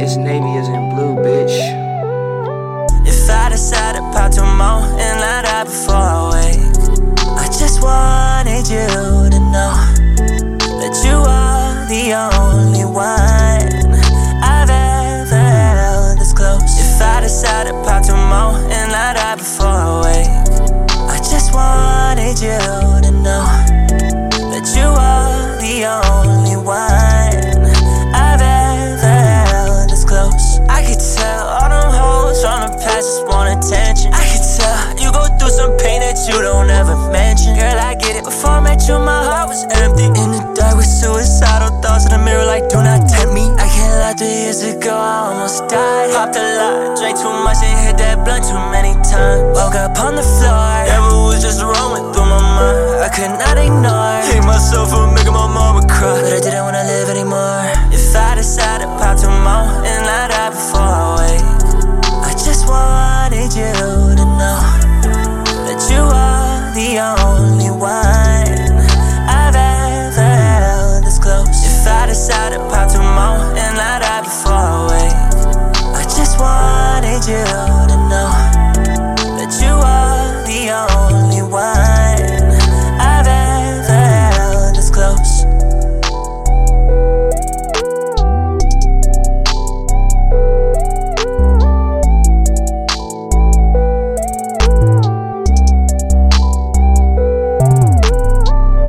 It's navy is in blue, bitch. If I decide to pop tomorrow and I die before I wake, I just wanted you to know that you are the only one I've ever held this close. If I decide to pop tomorrow and I die before I wake, I just wanted you. attention. I can tell you go through some pain that you don't ever mention. Girl, I get it. Before I met you, my heart was empty. In the dark with suicidal thoughts in the mirror, like, do not tempt me. I can't lie, three years ago, I almost died. Popped a lot, drank too much, and hit that blunt too many times. Woke up on the floor. side of pot to